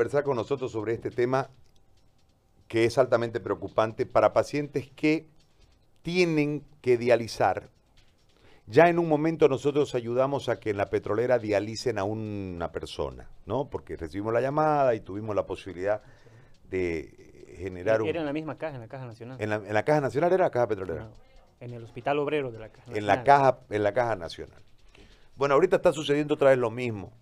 conversar con nosotros sobre este tema que es altamente preocupante para pacientes que tienen que dializar. Ya en un momento nosotros ayudamos a que en la petrolera dialicen a una persona, ¿no? Porque recibimos la llamada y tuvimos la posibilidad de generar un... Era en la misma caja, en la Caja Nacional. ¿En la, Caja Nacional era la Caja Petrolera? en el Hospital Obrero de la Caja Nacional. En la Caja, en la caja Nacional. Bueno, ahorita está sucediendo otra vez lo mismo.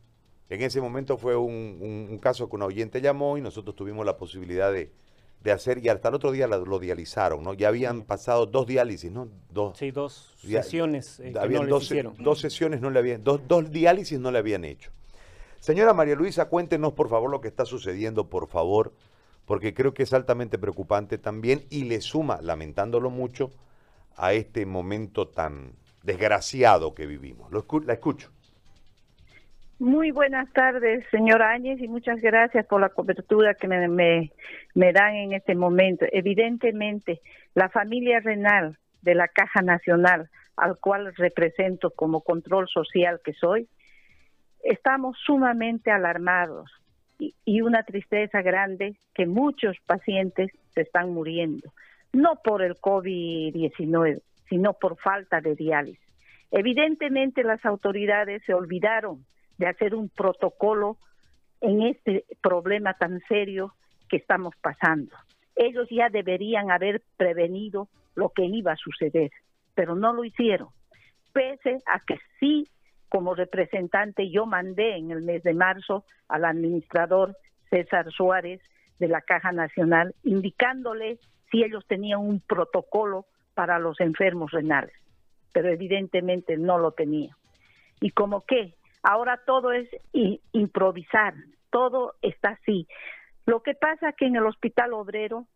En ese momento fue un, caso que un oyente llamó y nosotros tuvimos la posibilidad de, hacer, y hasta el otro día lo, dializaron, ¿no? Ya habían pasado dos diálisis, ¿no? Dos, sí, dos sesiones eh, que no dos, hicieron. Dos sesiones no le habían, dos, dos diálisis no le habían hecho. Señora María Luisa, cuéntenos por favor lo que está sucediendo, por favor, porque creo que es altamente preocupante también y le suma, lamentándolo mucho, a este momento tan desgraciado que vivimos. Lo, la escucho. Muy buenas tardes, señora Áñez, y muchas gracias por la cobertura que me, dan en este momento. Evidentemente, la familia renal de la Caja Nacional, al cual represento como control social que soy, estamos sumamente alarmados y una tristeza grande que muchos pacientes se están muriendo, no por el COVID-19, sino por falta de diálisis. Evidentemente las autoridades se olvidaron de hacer un protocolo en este problema tan serio que estamos pasando. Ellos ya deberían haber prevenido lo que iba a suceder, pero no lo hicieron, pese a que sí, como representante, yo mandé en el mes de marzo al administrador César Suárez de la Caja Nacional, indicándole si ellos tenían un protocolo para los enfermos renales, pero evidentemente no lo tenían. Y como que Ahora todo es improvisar, todo está así. Lo que pasa que en el Hospital Obrero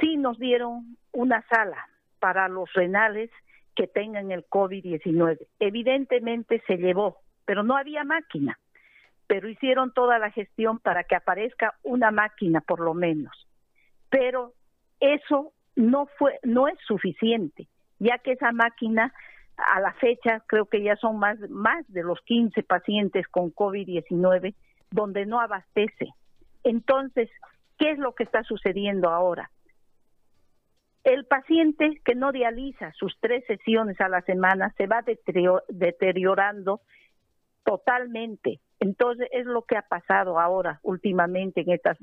sí nos dieron una sala para los renales que tengan el COVID-19. Evidentemente se llevó, pero no había máquina. Pero hicieron toda la gestión para que aparezca una máquina por lo menos. Pero eso no fue no es suficiente, ya que esa máquina a la fecha creo que ya son más, más de los 15 pacientes con COVID-19 donde no abastece. Entonces, ¿qué es lo que está sucediendo ahora? El paciente que no dializa sus tres sesiones a la semana se va deteriorando totalmente. Entonces, es lo que ha pasado ahora últimamente en estas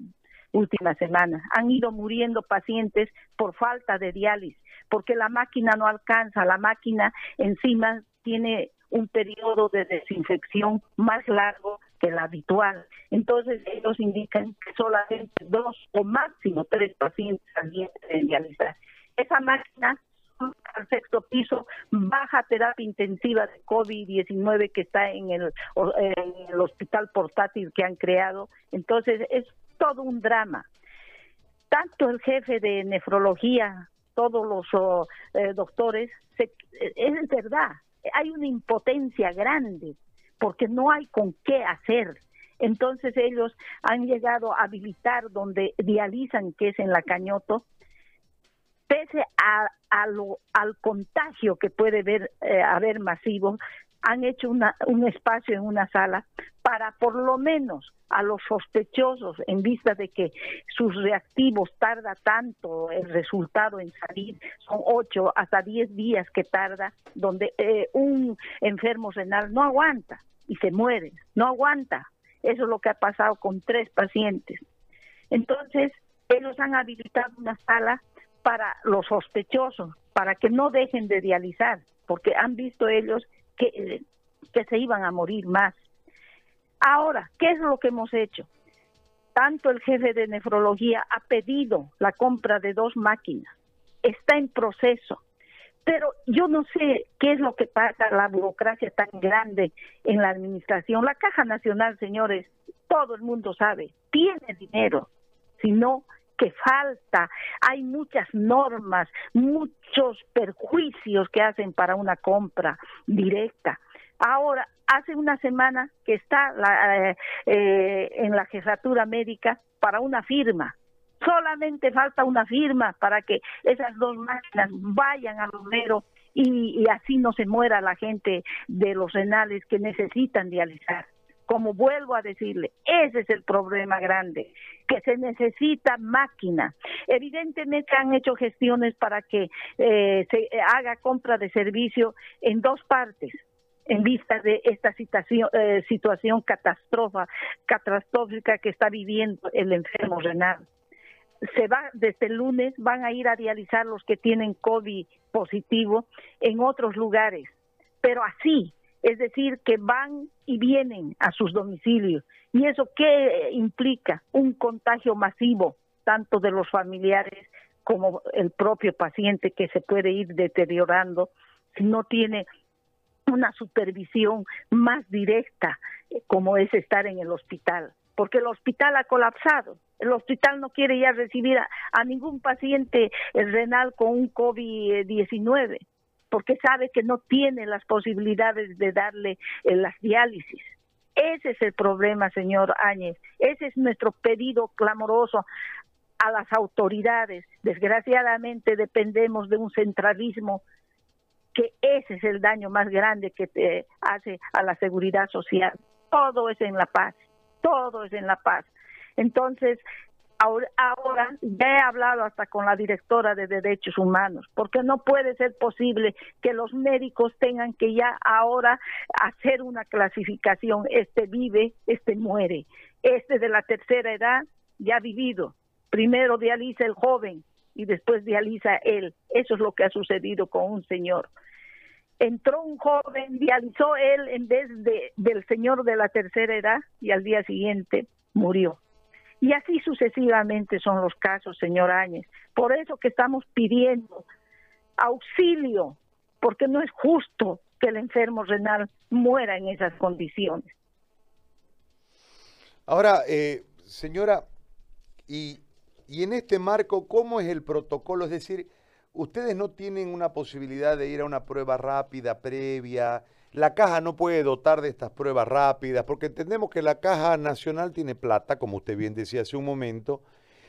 últimas semanas. Han ido muriendo pacientes por falta de diálisis, porque la máquina no alcanza, la máquina encima tiene un periodo de desinfección más largo que el habitual. Entonces ellos indican que solamente dos o máximo tres pacientes al día deben dializar. Esa máquina al sexto piso, baja terapia intensiva de COVID-19 que está en el, en el hospital portátil que han creado. Entonces es todo un drama. Tanto el jefe de nefrología, todos los oh, eh, doctores, se, es verdad, hay una impotencia grande porque no hay con qué hacer. Entonces ellos han llegado a habilitar donde dializan, que es en la Cañoto, pese a, al contagio que puede haber, eh, haber masivo, han hecho una, un espacio en una sala para por lo menos a los sospechosos en vista de que sus reactivos tarda tanto el resultado en salir, son ocho hasta diez días que tarda, donde eh, un enfermo renal no aguanta y se muere, no aguanta. Eso es lo que ha pasado con tres pacientes. Entonces, ellos han habilitado una sala para los sospechosos, para que no dejen de dializar, porque han visto ellos que, se iban a morir más. Ahora, ¿qué es lo que hemos hecho? Tanto el jefe de nefrología ha pedido la compra de dos máquinas, está en proceso, pero yo no sé qué es lo que pasa, la burocracia tan grande en la administración. La Caja Nacional, señores, todo el mundo sabe, tiene dinero, sino que falta, hay muchas normas, muchos perjuicios que hacen para una compra directa. Ahora, hace una semana que está eh, eh, en la jefatura médica para una firma. Solamente falta una firma para que esas dos máquinas vayan al Romero y así no se muera la gente de los renales que necesitan dializar. Como vuelvo a decirle, ese es el problema grande, que se necesita máquina. Evidentemente han hecho gestiones para que eh, se haga compra de servicio en dos partes en vista de esta situación, eh, situación catastrófica que está viviendo el enfermo renal. Se va desde el lunes, van a ir a dializar los que tienen COVID positivo en otros lugares, pero así, es decir, que van y vienen a sus domicilios. ¿Y eso qué implica? Un contagio masivo, tanto de los familiares como el propio paciente que se puede ir deteriorando si no tiene una supervisión más directa eh, como es estar en el hospital, porque el hospital ha colapsado. El hospital no quiere ya recibir a, ningún paciente eh, renal con un COVID-19 porque sabe que no tiene las posibilidades de darle eh, las diálisis. Ese es el problema, señor Áñez. Ese es nuestro pedido clamoroso a las autoridades. Desgraciadamente dependemos de un centralismo que ese es el daño más grande que te hace a la seguridad social. Todo es en la paz, todo es en la paz. Entonces, Ahora, ya he hablado hasta con la directora de Derechos Humanos, porque no puede ser posible que los médicos tengan que ya ahora hacer una clasificación, este vive, este muere, este de la tercera edad ya ha vivido, primero dializa el joven y después dializa él, eso es lo que ha sucedido con un señor. Entró un joven, dializó él en vez de, del señor de la tercera edad y al día siguiente murió. Y así sucesivamente son los casos, señor Áñez. Por eso que estamos pidiendo auxilio, porque no es justo que el enfermo renal muera en esas condiciones. Ahora, eh, señora, y, y en este marco, ¿cómo es el protocolo? Es decir, ustedes no tienen una posibilidad de ir a una prueba rápida previa, la caja no puede dotar de estas pruebas rápidas porque entendemos que la caja nacional tiene plata, como usted bien decía hace un momento,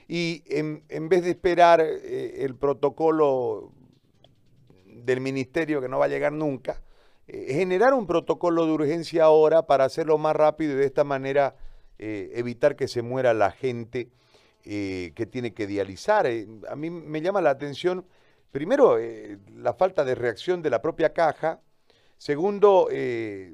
y en, vez de esperar eh, el protocolo del ministerio que no va a llegar nunca, eh, generar un protocolo de urgencia ahora para hacerlo más rápido y de esta manera eh, evitar que se muera la gente que tiene que dializar. a mí me llama la atención, primero, la falta de reacción de la propia caja, Segundo, eh,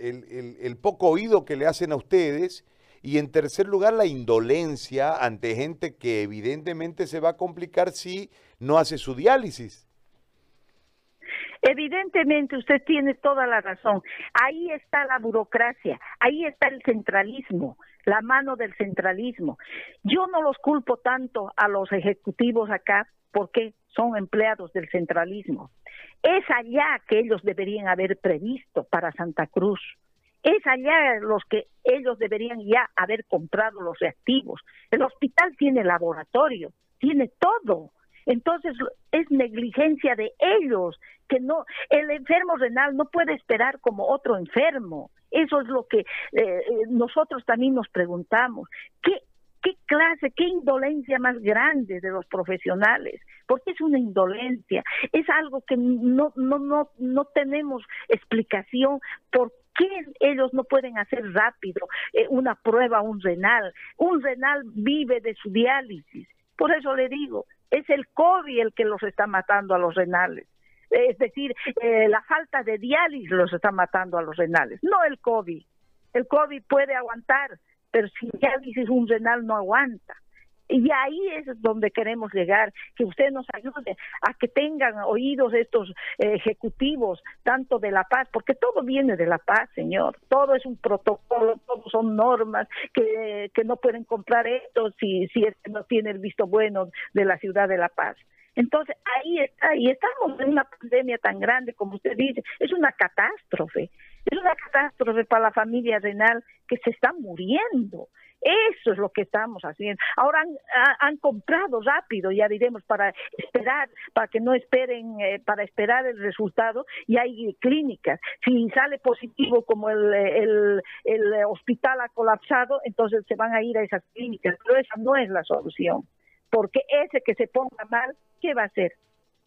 el, poco oído que le hacen a ustedes. Y en tercer lugar, la indolencia ante gente que evidentemente se va a complicar si no hace su diálisis. Evidentemente, usted tiene toda la razón. Ahí está la burocracia, ahí está el centralismo, la mano del centralismo. Yo no los culpo tanto a los ejecutivos acá porque son empleados del centralismo. Es allá que ellos deberían haber previsto para Santa Cruz. Es allá los que ellos deberían ya haber comprado los reactivos. El hospital tiene laboratorio, tiene todo. Entonces es negligencia de ellos que no el enfermo renal no puede esperar como otro enfermo. Eso es lo que eh, eh, nosotros también nos preguntamos. ¿Qué qué clase, qué indolencia más grande de los profesionales, porque es una indolencia, es algo que no, no, no, no tenemos explicación por qué ellos no pueden hacer rápido eh, una prueba un renal. Un renal vive de su diálisis. Por eso le digo, es el COVID el que los está matando a los renales. Es decir, eh, la falta de diálisis los está matando a los renales, no el COVID. El COVID puede aguantar, pero si ya dices un renal no aguanta. Y ahí es donde queremos llegar, que usted nos ayude a que tengan oídos estos eh, ejecutivos, tanto de la paz, porque todo viene de la paz, señor. Todo es un protocolo, todo son normas que, que no pueden comprar esto si, si no tiene el visto bueno de la ciudad de la paz. Entonces, ahí está, y estamos en una pandemia tan grande como usted dice, es una catástrofe. Es una catástrofe para la familia renal que se está muriendo. Eso es lo que estamos haciendo. Ahora han, comprado rápido, ya diremos, para esperar, para que no esperen, eh, para esperar el resultado, y hay clínicas. Si sale positivo como el, hospital ha colapsado, entonces se van a ir a esas clínicas, pero esa no es la solución, porque ese que se ponga mal, ¿qué va a hacer?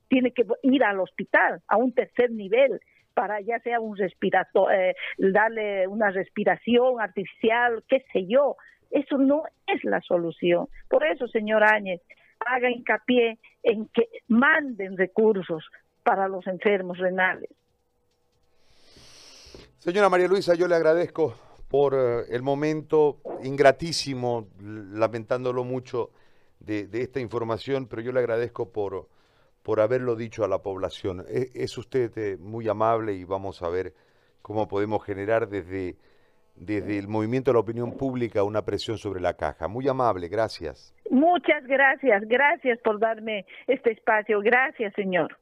Tiene que ir al hospital, a un tercer nivel, para ya sea un respirator, eh, darle una respiración artificial, qué sé yo. Eso no es la solución. Por eso, señor Áñez, haga hincapié en que manden recursos para los enfermos renales. Señora María Luisa, yo le agradezco por eh, el momento ingratísimo, lamentándolo mucho, de, esta información, pero yo le agradezco por, por haberlo dicho a la población. Es, es usted eh, muy amable y vamos a ver cómo podemos generar desde, desde el movimiento de la opinión pública una presión sobre la caja. Muy amable, gracias. Muchas gracias, gracias por darme este espacio. Gracias, señor.